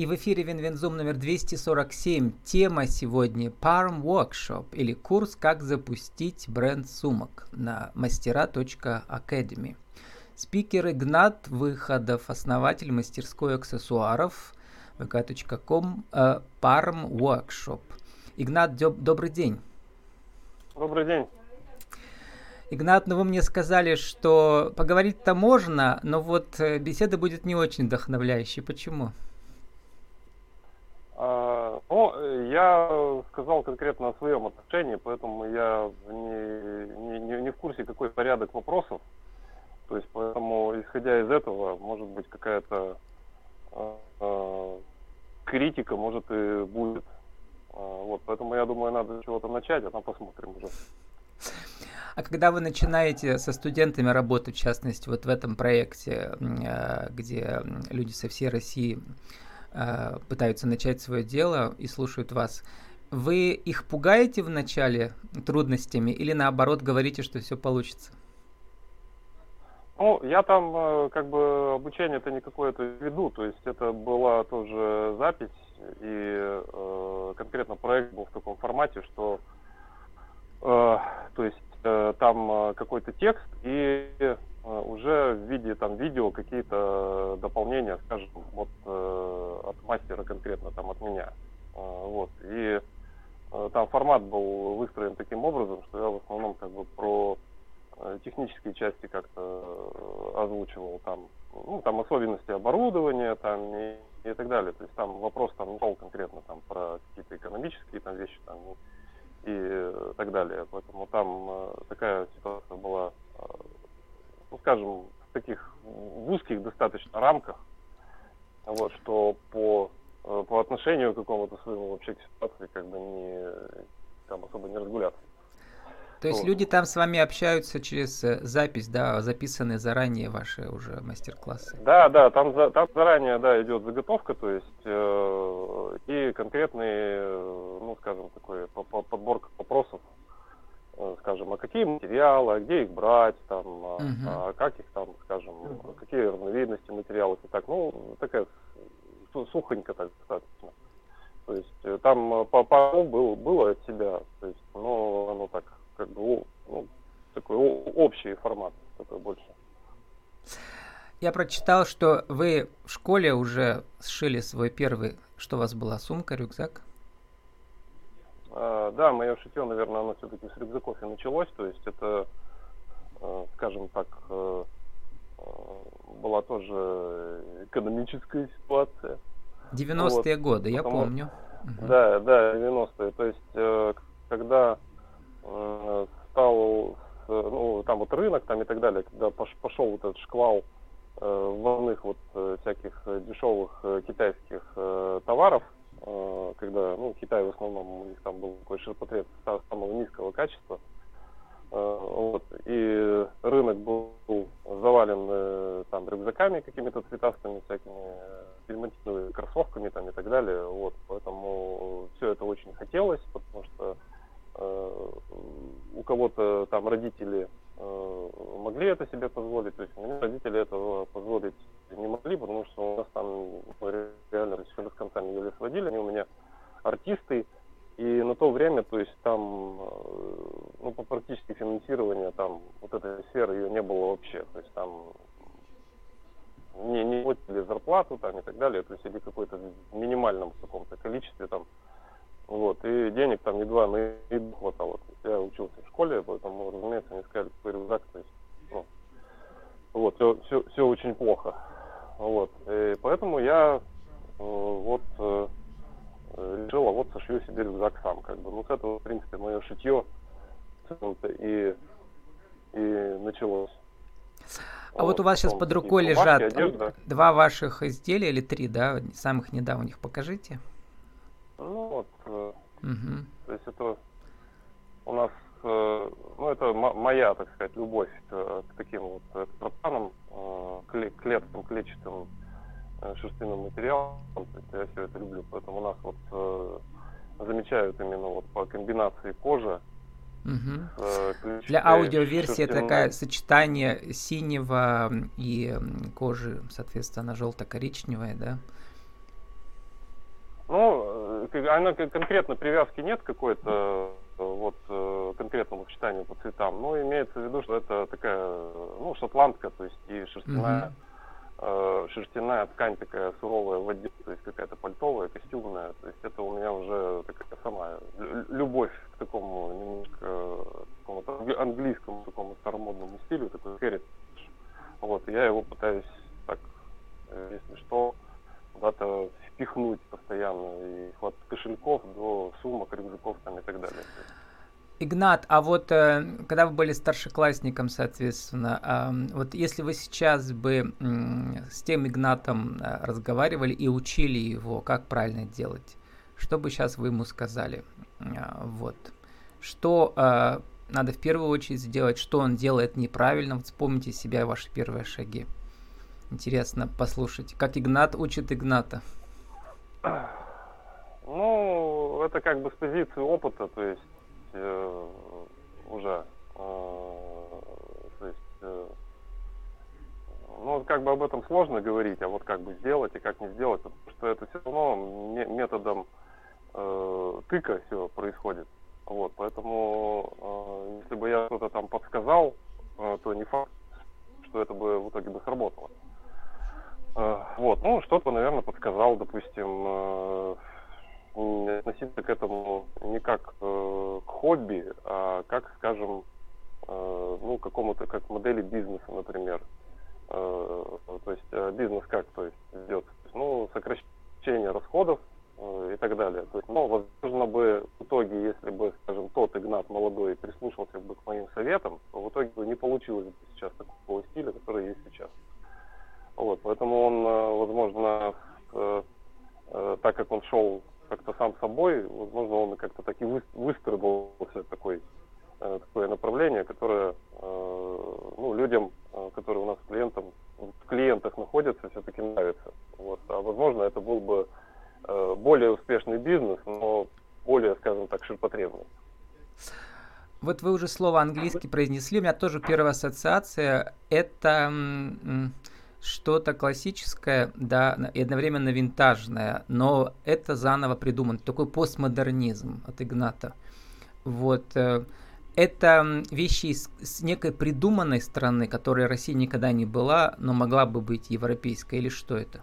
И в эфире WinWin Zoom номер 247. Тема сегодня Parm Workshop или курс «Как запустить бренд сумок» на мастера.academy. Спикер Игнат Выходов, основатель мастерской аксессуаров vk.com э, Parm Workshop. Игнат, добрый день. Добрый день. Игнат, ну вы мне сказали, что поговорить-то можно, но вот э, беседа будет не очень вдохновляющей. Почему? А, ну, я сказал конкретно о своем отношении, поэтому я не, не, не в курсе, какой порядок вопросов. То есть, поэтому, исходя из этого, может быть, какая-то э, критика, может, и будет. Э, вот, поэтому я думаю, надо чего-то начать, а там посмотрим уже. А когда вы начинаете со студентами работать, в частности, вот в этом проекте, где люди со всей России Э, пытаются начать свое дело и слушают вас, вы их пугаете в начале трудностями или наоборот говорите, что все получится? Ну, я там э, как бы обучение это не какое-то веду, то есть это была тоже запись, и э, конкретно проект был в таком формате, что э, то есть э, там э, какой-то текст и Э, уже в виде там видео какие-то дополнения, скажем, вот э, мастера конкретно там от меня. Э, вот. И там формат был выстроен таким образом, что я в основном как бы про технические части как-то озвучивал там, ну, там особенности оборудования там и, и так далее. То есть там вопрос там не шел конкретно там про какие-то экономические там вещи там и, и так далее. Поэтому там такая ситуация была ну, скажем, в таких в узких достаточно рамках, вот, что по, э, по отношению к какому-то своему вообще к ситуации как бы не, там особо не разгуляться. То есть вот. люди там с вами общаются через э, запись, да, записанные заранее ваши уже мастер-классы? Да, да, там, за, там заранее, да, идет заготовка, то есть э, и конкретный, э, ну, скажем, такой подборка вопросов, скажем, а какие материалы, а где их брать, там, uh-huh. а как их там, скажем, uh-huh. какие разновидности материалов и так, ну, такая сухонько так достаточно. То есть э, там э, по пару был, было от себя, то есть, ну, оно так, как бы, ну, такой общий формат, такой больше. Я прочитал, что вы в школе уже сшили свой первый, что у вас была, сумка, рюкзак? А, да, мое шитье, наверное, оно все-таки с рюкзаков и началось. То есть это, э, скажем так, э, э, была тоже экономическая ситуация. 90-е вот. годы, я Потому, помню. Да, да, 90-е. То есть, когда стал, ну, там вот рынок там и так далее, когда пошел вот этот шквал волных вот всяких дешевых китайских товаров, когда, ну, Китай в основном, у них там был такой ширпотреб самого низкого качества, э, вот, и рынок был завален э, там рюкзаками какими-то цветастыми, всякими дельматиновыми кроссовками там и так далее, вот, поэтому все это очень хотелось, потому что у кого-то там родители могли это себе позволить, то есть у меня родители этого позволить не могли, потому что у нас там мы реально с концами еле сводили, они у меня артисты, и на то время, то есть там, ну, по практически финансирования, там, вот этой сферы ее не было вообще, то есть там не, не платили зарплату там и так далее, то есть или какой-то в минимальном каком-то количестве там, вот, и денег там едва на еду хватало. Я учился в школе, поэтому, разумеется, мне сказали, какой рюкзак, то есть, ну, вот, все, все, все очень плохо. Вот, и поэтому я э, вот э, решил, а вот сошью себе рюкзак сам, как бы. Ну, с этого, в принципе, мое шитье и, и началось. А вот, вот у вас сейчас под рукой лежат одежда. два ваших изделия или три, да, самых недавних, покажите. Ну вот, угу. то есть это у нас, э, ну это моя, так сказать, любовь к таким вот тропанам, э, клеткам, клетчатым шерстяным материалом. Я все это люблю, поэтому у нас вот замечают именно вот по комбинации кожи Угу. Для аудиоверсии такая сочетание синего и кожи, соответственно, желто-коричневая, да? Ну, э, она конкретно привязки нет какой-то вот конкретному сочетанию по цветам, но имеется в виду, что это такая, ну, шотландская, то есть и шерстяная, э, шерстяная ткань такая суровая в отделе, то есть какая-то пальтовая, костюмная. То есть это у меня уже такая самая любовь к такому немножко какому-то английскому такому старомодному стилю, такой херит. Вот, я его пытаюсь так, э, если что, куда-то впихнуть постоянно, и от кошельков до сумок, рюкзаков там и так далее. Игнат, а вот э, когда вы были старшеклассником, соответственно, вот если вы сейчас бы с тем Игнатом э, разговаривали и учили его, как правильно делать, что бы сейчас вы ему сказали? А, вот. Что э, надо в первую очередь сделать, что он делает неправильно, вот вспомните себя ваши первые шаги. Интересно послушать, как Игнат учит Игната. Ну, это как бы с позиции опыта, то есть э, уже, э, то есть, э, ну, как бы об этом сложно говорить, а вот как бы сделать и как не сделать, потому что это все равно методом э, тыка все происходит. Вот, поэтому, э, если бы я что-то там подсказал, э, то не факт, что это бы в итоге бы сработало. Э, вот, ну, что-то, наверное, подсказал, допустим, э, относиться к этому не как э, к хобби, а как, скажем, э, ну, какому-то, как модели бизнеса, например. Э, то есть э, бизнес как, то есть идет, ну, сокращение расходов э, и так далее. То есть, ну, возможно бы в итоге, если бы, скажем, тот Игнат молодой прислушался бы к моим советам, то в итоге бы не получилось бы сейчас такого стиля, который есть сейчас. Вот, поэтому он, э, возможно, э, э, так как он шел как-то сам собой, возможно, он как-то так и выстроился такой, э, такое направление, которое э, ну, людям, э, которые у нас клиентам, в клиентах находятся, все-таки нравится. Вот. А возможно, это был бы более успешный бизнес, но более, скажем так, ширпотребный. Вот вы уже слово английский произнесли, у меня тоже первая ассоциация это что-то классическое, да, и одновременно винтажное, но это заново придумано, такой постмодернизм от Игната. Вот. Э, это вещи с некой придуманной страны, которой Россия никогда не была, но могла бы быть европейской, или что это?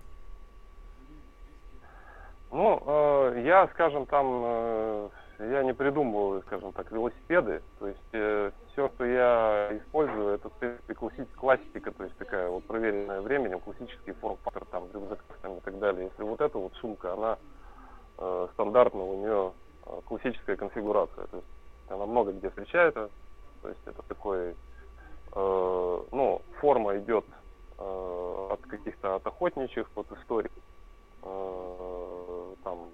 Ну, э, я, скажем, там э, я не придумываю, скажем так, велосипеды. То есть э, все, что я использую, это в принципе классика, то есть такая вот проверенная временем, классический форм-фактор там в рюкзаках там, и так далее. Если вот эта вот сумка, она э, стандартно, у нее э, классическая конфигурация. То есть она много где встречается. То есть это такой, э, ну, форма идет э, от каких-то от охотничьих вот историй. Э, там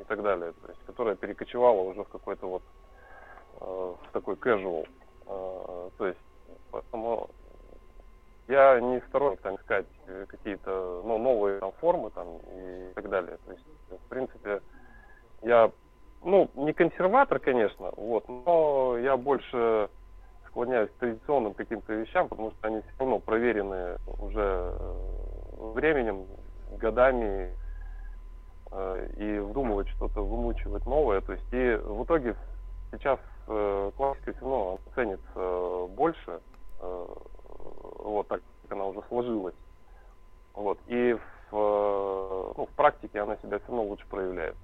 и так далее, то есть, которая перекочевала уже в какой-то вот э, в такой casual. Э, то есть, поэтому я не сторонник там искать какие-то ну, новые там формы там и так далее. То есть, в принципе, я ну, не консерватор, конечно, вот, но я больше склоняюсь к традиционным каким-то вещам, потому что они все равно проверены уже э, временем, годами, Э, и вдумывать что-то, вымучивать новое. То есть и в итоге сейчас э, классика все равно ценится больше, э, вот так как она уже сложилась. Вот. И в, ну, в практике она себя все равно лучше проявляет.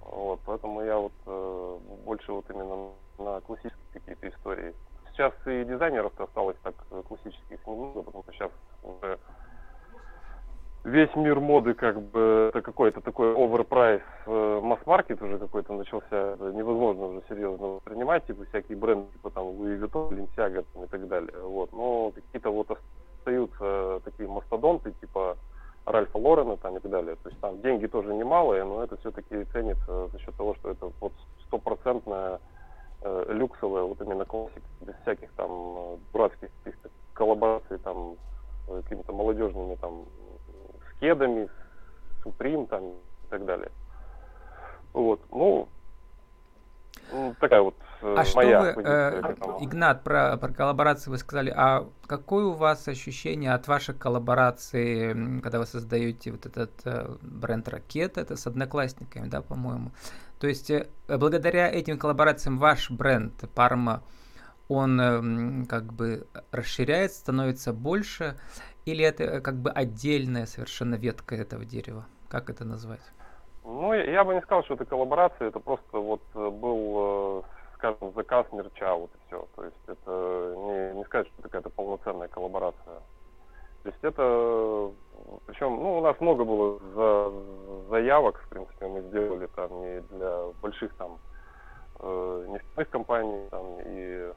Вот, поэтому я вот э, больше вот именно на классические какие-то истории. Сейчас и дизайнеров осталось так классических немного, потому что сейчас уже весь мир моды как бы это какой-то такой оверпрайс э, масс-маркет уже какой-то начался, невозможно уже серьезно воспринимать, типа всякие бренды, типа там Louis Vuitton, Balenciaga и так далее, вот, но какие-то вот остаются такие мастодонты, типа Ральфа Лорена там и так далее, то есть там деньги тоже немалые, но это все-таки ценится за счет того, что это вот стопроцентная э, люксовая вот именно классика, без всяких там э, дурацких каких-то коллабораций там э, какими-то молодежными там кедами, Supreme там и так далее. Вот, ну, такая вот а что вы, э, Игнат, про, про коллаборации вы сказали, а какое у вас ощущение от вашей коллаборации, когда вы создаете вот этот э, бренд ракет, это с одноклассниками, да, по-моему? То есть э, благодаря этим коллаборациям ваш бренд Парма, он э, как бы расширяется, становится больше, или это э, как бы отдельная совершенно ветка этого дерева? Как это назвать? Ну, я бы не сказал, что это коллаборация, это просто вот э, был, э, скажем, заказ мерча, вот и все. То есть это не, не сказать, что это какая-то полноценная коллаборация. То есть это, причем, ну, у нас много было за, заявок, в принципе, мы сделали там не для больших там нефтяных компаний, там, и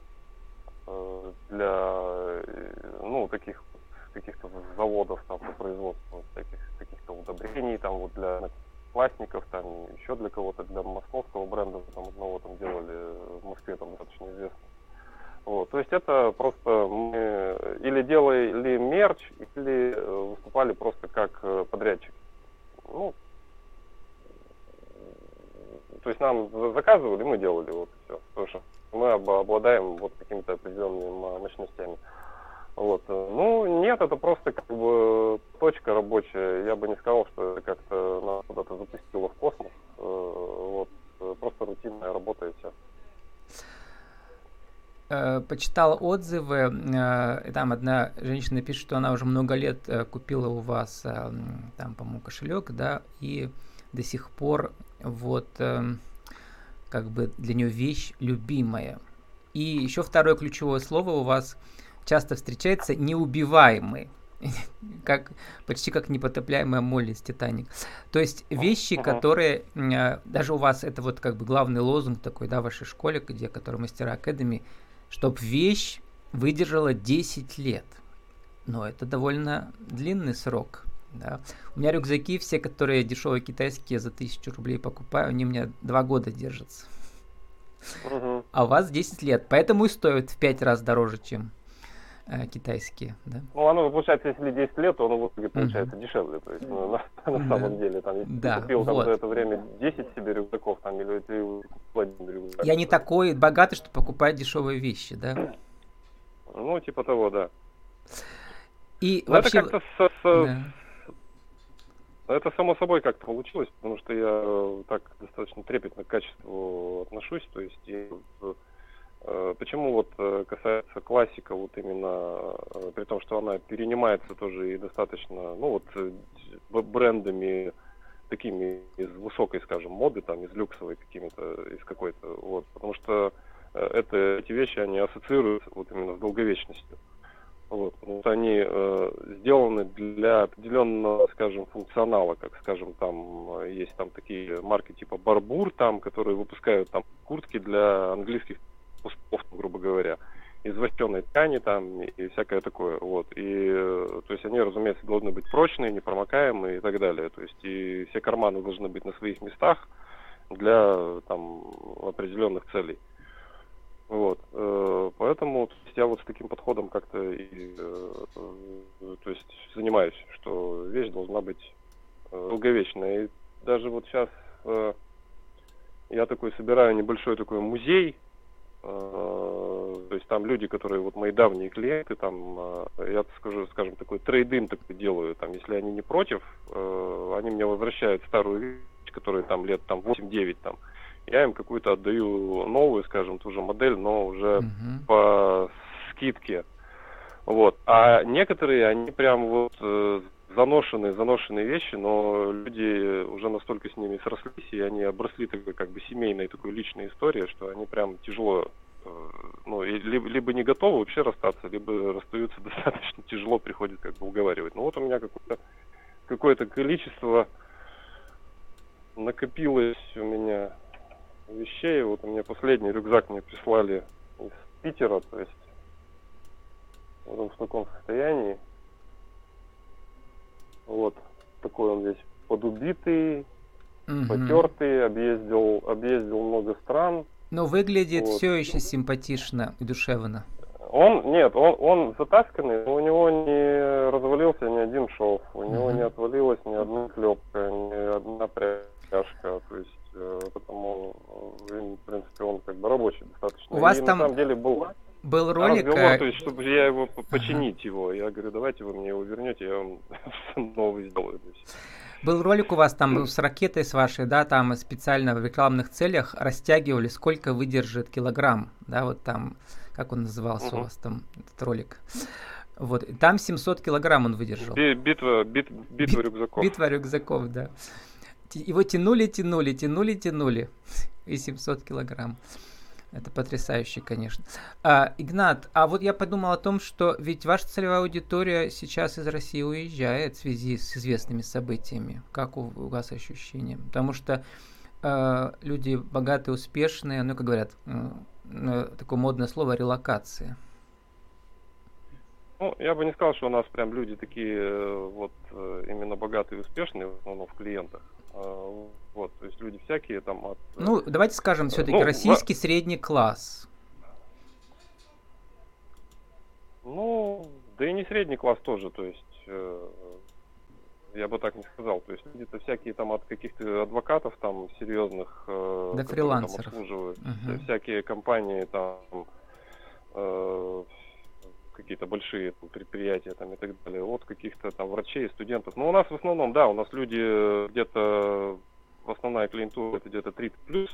для, ну, таких каких-то заводов там по производству всяких каких-то удобрений, там вот для пластиков, там еще для кого-то, для московского бренда, там одного там делали в Москве, там достаточно известно. Вот, то есть это просто мы или делали мерч, или э, выступали просто как э, подрядчик. Ну, то есть нам заказывали, мы делали вот все. Потому что мы обладаем вот какими-то определенными мощностями. Вот. Э, ну, нет, это просто как бы точка рабочая. Я бы не сказал, что это как-то нас куда-то запустило в космос. Э, вот. Э, просто рутинная работа и все почитал отзывы, там одна женщина пишет, что она уже много лет купила у вас, там, по-моему, кошелек, да, и до сих пор вот как бы для нее вещь любимая. И еще второе ключевое слово у вас – часто встречается неубиваемый как почти как непотопляемая моль из Титаник. То есть вещи, которые э, даже у вас это вот как бы главный лозунг такой, да, в вашей школе, где, который мастера Академи, чтобы вещь выдержала 10 лет. Но это довольно длинный срок. Да. У меня рюкзаки, все, которые дешевые китайские за тысячу рублей покупаю, они у меня два года держатся. Угу. А у вас 10 лет, поэтому и стоят в 5 раз дороже, чем э, китайские, да? Ну, оно получается, если 10 лет, то оно в итоге получается uh-huh. дешевле. То есть, ну, на, на да. самом деле, там, если да, ты купил вот. там, за это время 10 себе рюкзаков, там, или ты один рюкзак. Я не такой богатый, что покупать дешевые вещи, да? Ну, типа того, да. И Но вообще... это как-то с, с, да. Это само собой как-то получилось, потому что я э, так достаточно трепетно к качеству отношусь, то есть я Э, почему вот э, касается классика, вот именно, э, при том, что она перенимается тоже и достаточно, ну вот брендами такими из высокой, скажем, моды, там, из люксовой какими-то, из какой-то, вот, потому что это, эти вещи, они ассоциируются вот именно с долговечностью. Вот, потому они э, сделаны для определенного, скажем, функционала, как, скажем, там есть там такие марки типа Барбур, там, которые выпускают там куртки для английских кусков, грубо говоря, из вощеной ткани там и всякое такое. Вот. И, то есть они, разумеется, должны быть прочные, непромокаемые и так далее. То есть и все карманы должны быть на своих местах для там определенных целей. Вот. Э, поэтому я вот с таким подходом как-то и э, то есть занимаюсь, что вещь должна быть э, долговечная. И даже вот сейчас я такой собираю небольшой такой музей Э, то есть там люди, которые вот мои давние клиенты, там, э, я скажу, скажем, такой трейдин такой делаю, там, если они не против, э, они мне возвращают старую вещь, которая там лет там 8-9 там, я им какую-то отдаю новую, скажем, ту же модель, но уже uh-huh. по скидке. Вот. А некоторые, они прям вот заношенные, заношенные вещи, но люди уже настолько с ними срослись, и они обросли такой как бы семейной такой личной историей, что они прям тяжело, э, ну, либо, либо не готовы вообще расстаться, либо расстаются достаточно тяжело, приходит как бы уговаривать. Ну вот у меня какое-то какое-то количество накопилось у меня вещей. Вот у меня последний рюкзак мне прислали из Питера, то есть вот он в таком состоянии. Вот такой он весь подубитый, угу. потертый, объездил, объездил много стран. Но выглядит вот. все еще симпатично и душевно. Он, нет, он, он затасканный, но у него не развалился ни один шов, у угу. него не отвалилась ни одна клепка, ни одна пряжка, то есть, э, потому, э, в принципе, он как бы рабочий достаточно. вас и там на самом деле был, был ролик... разговор, э, то есть, чтобы я его по- починить его. Я говорю, давайте вы мне его вернете, я вам новый сделаю. Был ролик у вас там с ракетой с вашей, да, там специально в рекламных целях растягивали, сколько выдержит килограмм, да, вот там, как он назывался у Мгм. вас там, этот ролик. Вот, там 700 килограмм он выдержал. би- Битва, бит- битва Бит- рюкзаков. Битва рюкзаков, да. Его тянули, тянули, тянули, тянули. И 700 килограмм. Это потрясающе, конечно. А, Игнат, а вот я подумал о том, что ведь ваша целевая аудитория сейчас из России уезжает в связи с известными событиями. Как у, у вас ощущения? Потому что э, люди богатые, успешные, ну, как говорят, э, такое модное слово релокация. Ну, я бы не сказал, что у нас прям люди такие э, вот э, именно богатые и успешные, в основном в клиентах. А, Вот, то есть люди всякие там от... э, Ну, давайте скажем, все-таки ну, российский средний класс. Ну, да и не средний класс тоже, то есть я бы так не сказал. То есть люди-то всякие там от каких-то адвокатов там серьезных, До которые там фрилансеров. обслуживают, Мгм. всякие компании там э, какие-то большие там, предприятия там и так далее, от каких-то там врачей, студентов. Но у нас в основном, да, у нас люди э, где-то основная клиентура это где-то 30 плюс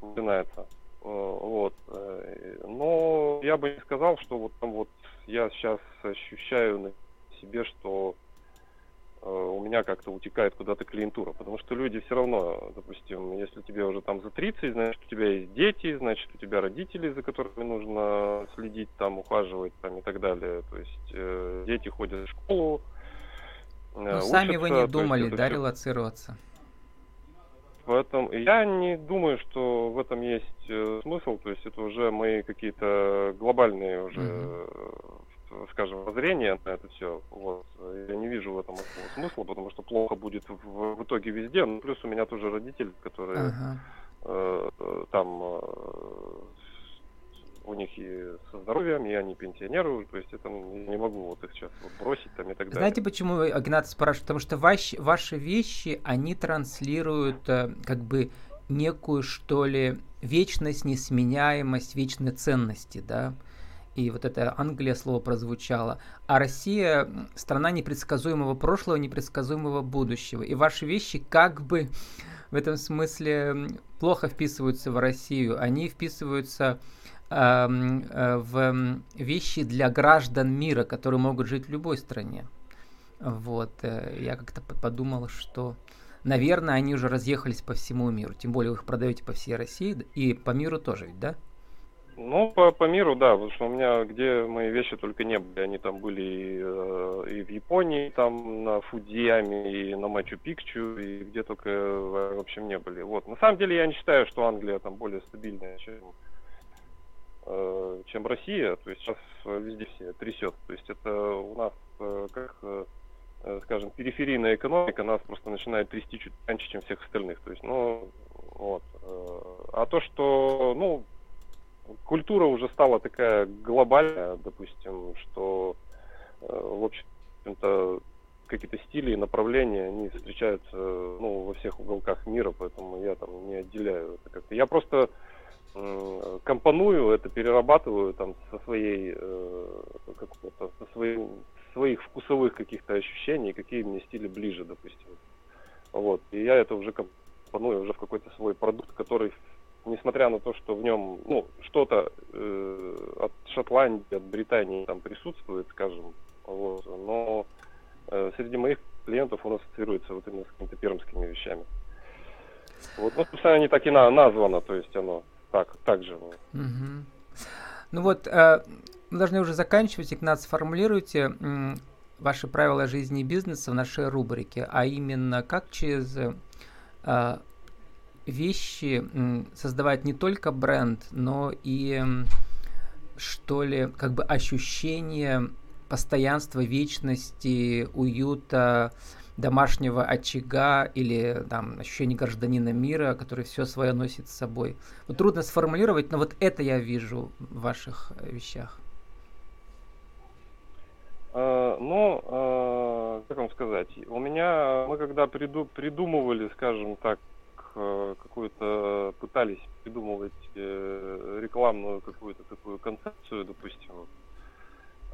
начинается. Э, Вот. э, Но я бы не сказал, что вот там вот я сейчас ощущаю на себе, что э, у меня как-то утекает куда-то клиентура. Потому что люди все равно, допустим, если тебе уже там за 30, значит, у тебя есть дети, значит, у тебя родители, за которыми нужно следить, там, ухаживать там, и так далее. То есть э, дети ходят в школу. э, Ну, сами вы учатся, не есть думали, это да, всё- релацироваться? в этом я не думаю, что в этом есть э, смысл, то есть это уже мои какие-то глобальные уже, Мгм. Скажем, воззрения на это все. Вот. Я не вижу в этом смысла, потому что плохо будет в, в итоге везде. Ну, плюс у меня тоже родители, которые Ага. э, там э, у них и со здоровьем, и они пенсионеры, то есть это не могу вот их сейчас вот бросить там и так далее. Знаете, почему Игнат спрашивает? Потому что ваши, ваши вещи, они транслируют э, как бы некую, что ли, вечность, несменяемость, вечные ценности, да? И вот это Англия слово прозвучало. А Россия страна непредсказуемого прошлого, непредсказуемого будущего. И ваши вещи как бы в этом смысле плохо вписываются в Россию. Они вписываются э, в вещи для граждан мира, которые могут жить в любой стране. Вот, э, я как-то подумал, что, наверное, они уже разъехались по всему миру. Тем более вы их продаете по всей России и по миру тоже, ведь, да? Ну, по, по миру, да, потому что у меня, где мои вещи только не были, они там были и, э, и в Японии, там на Фудзияме, и на Мачу-Пикчу, и где только, в общем, не были. Вот. На самом деле я не считаю, что Англия там более стабильная, чем, э, чем Россия, то есть сейчас везде все трясет. То есть это у нас, э, как, скажем, периферийная экономика нас просто начинает трясти чуть раньше, чем всех остальных. То есть, ну, вот. А то, что, ну, культура уже стала такая глобальная, допустим, что, э, в общем-то, какие-то стили и направления, они встречаются ну, во всех уголках мира, поэтому я там не отделяю это как-то. Я просто м, компоную это, перерабатываю там со своей, э, какого-то, со своим, своих вкусовых каких-то ощущений, какие мне стили ближе, допустим. Вот. И я это уже компоную уже в какой-то свой продукт, который несмотря на то, что в нем ну, что-то э, от Шотландии, от Британии там присутствует, скажем, вот, но э, среди моих клиентов он ассоциируется вот именно с какими-то пермскими вещами. Вот, ну, собственно, они так и на, названо, то есть оно так, так же. вот. Мгм. Ну вот, э, мы должны уже заканчивать. Игнат, сформулируйте м, ваши правила жизни и бизнеса в нашей рубрике, а именно как через э, вещи создавать не только бренд, но и, что ли, как бы ощущение постоянства, вечности, уюта, домашнего очага или там ощущение гражданина мира, который все свое носит с собой. Вот трудно сформулировать, но вот это я вижу в ваших э, вещах. Э, Ну, э, как вам сказать, у меня, мы когда приду- придумывали, скажем так, какую-то пытались придумывать э, рекламную какую-то такую концепцию, допустим,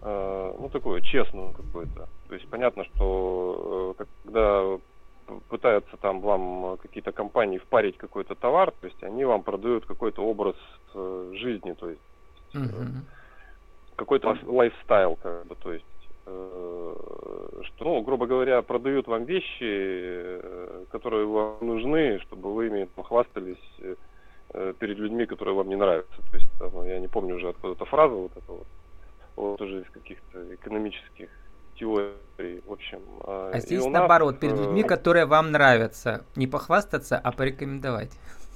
э, ну такую честную какую-то. То есть понятно, что э, когда пытаются там вам какие-то компании впарить какой-то товар, то есть они вам продают какой-то образ э, жизни, то есть uh-huh. какой-то лайфстайл, как бы, то есть э, что, ну, грубо говоря, продают вам вещи, э, которые вам нужны, чтобы вы ими хвастались перед людьми, которые вам не нравятся. То есть, ну, я не помню уже откуда эта фраза вот эта вот, вот уже из каких-то экономических теории, в общем. А, а здесь наоборот, нас, перед людьми, которые вам нравятся, не похвастаться, а порекомендовать.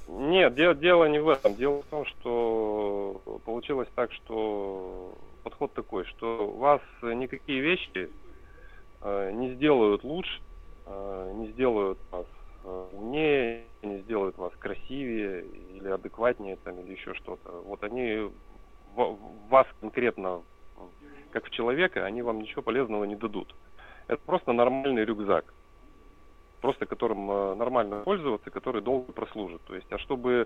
Нет, дело, дело не в этом. Дело в том, что получилось так, что подход такой, что вас никакие вещи э, не сделают лучше, э, не сделают вас э, умнее, не сделают вас красивее или адекватнее там или еще что-то. Вот они вас конкретно как в человека, они вам ничего полезного не дадут. Это просто нормальный рюкзак, просто которым э, нормально пользоваться, который долго прослужит. То есть, а чтобы э,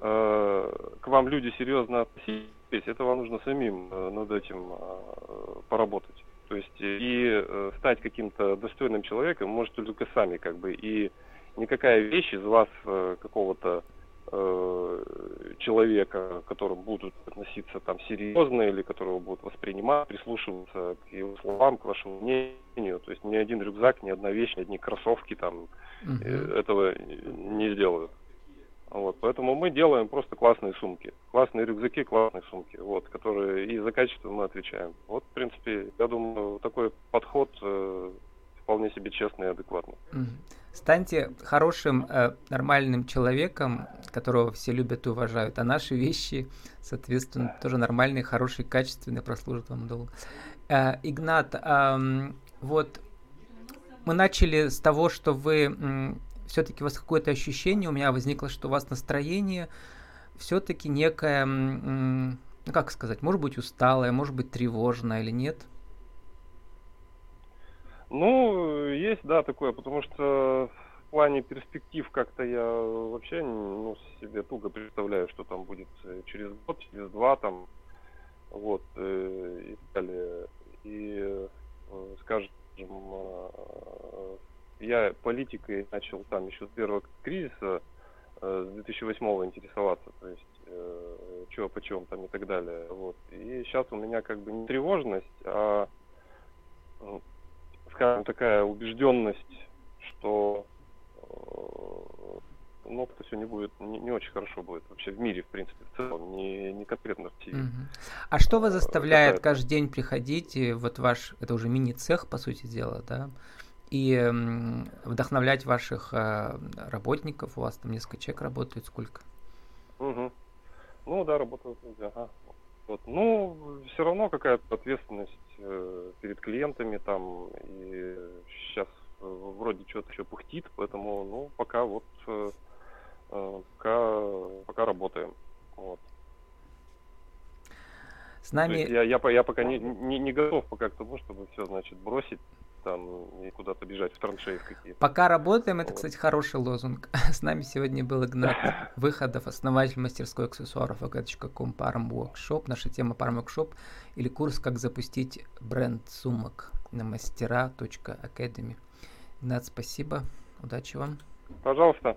к вам люди серьезно относились, это вам нужно самим э, над этим э, поработать. То есть и э, стать каким-то достойным человеком можете только сами, как бы, и никакая вещь из вас э, какого-то Э, человека, к которому будут относиться там серьезно или которого будут воспринимать, прислушиваться к его словам, к вашему мнению. То есть ни один рюкзак, ни одна вещь, ни одни кроссовки там uh этого не сделают. Вот, поэтому мы делаем просто классные сумки, классные рюкзаки, классные сумки, вот, которые и за качество мы отвечаем. Вот, в принципе, я думаю, такой подход э, вполне себе честный и адекватный. Станьте хорошим, э, нормальным человеком, которого все любят и уважают, а наши вещи, соответственно, тоже нормальные, хорошие, качественные, прослужат вам долго. Э, Игнат, э, вот мы начали с того, что вы все-таки у вас какое-то ощущение, у меня возникло, что у вас настроение все-таки некое, ну как сказать, может быть усталое, может быть тревожное или нет? Ну, есть, да, такое, потому что в плане перспектив как-то я вообще ну, себе туго представляю, что там будет э, через год, через два там, вот, э, и так далее. И, э, скажем, я политикой начал там еще с первого кризиса, с 2008 интересоваться, то есть э, что почем там и так далее. Вот. И сейчас у меня как бы не тревожность, а скажем, такая убежденность, что э, ну, это все не будет, не, не очень хорошо будет вообще в мире, в принципе, в целом, не, не конкретно в России. Угу. А что вас э, заставляет это... каждый день приходить, вот ваш, это уже мини-цех, по сути дела, да, и вдохновлять ваших э, работников, у вас там несколько человек работает, сколько? Угу. Ну да, работают люди, ага. Вот. Ну, все равно какая-то ответственность э, перед клиентами там, и сейчас э, вроде что-то еще пухтит, поэтому, ну, пока вот, э, пока, пока работаем. Вот. С нами... Я, я, я пока не, не, не готов пока к тому, чтобы все, значит, бросить там и куда-то бежать в траншеи какие-то. Пока работаем, это, кстати, хороший лозунг. С нами сегодня был Игнат Выходов, основатель мастерской аксессуаров ag.com Parm Workshop. Наша тема Parm Workshop или курс «Как запустить бренд сумок» на мастера.academy. Игнат, спасибо. Удачи вам. Пожалуйста.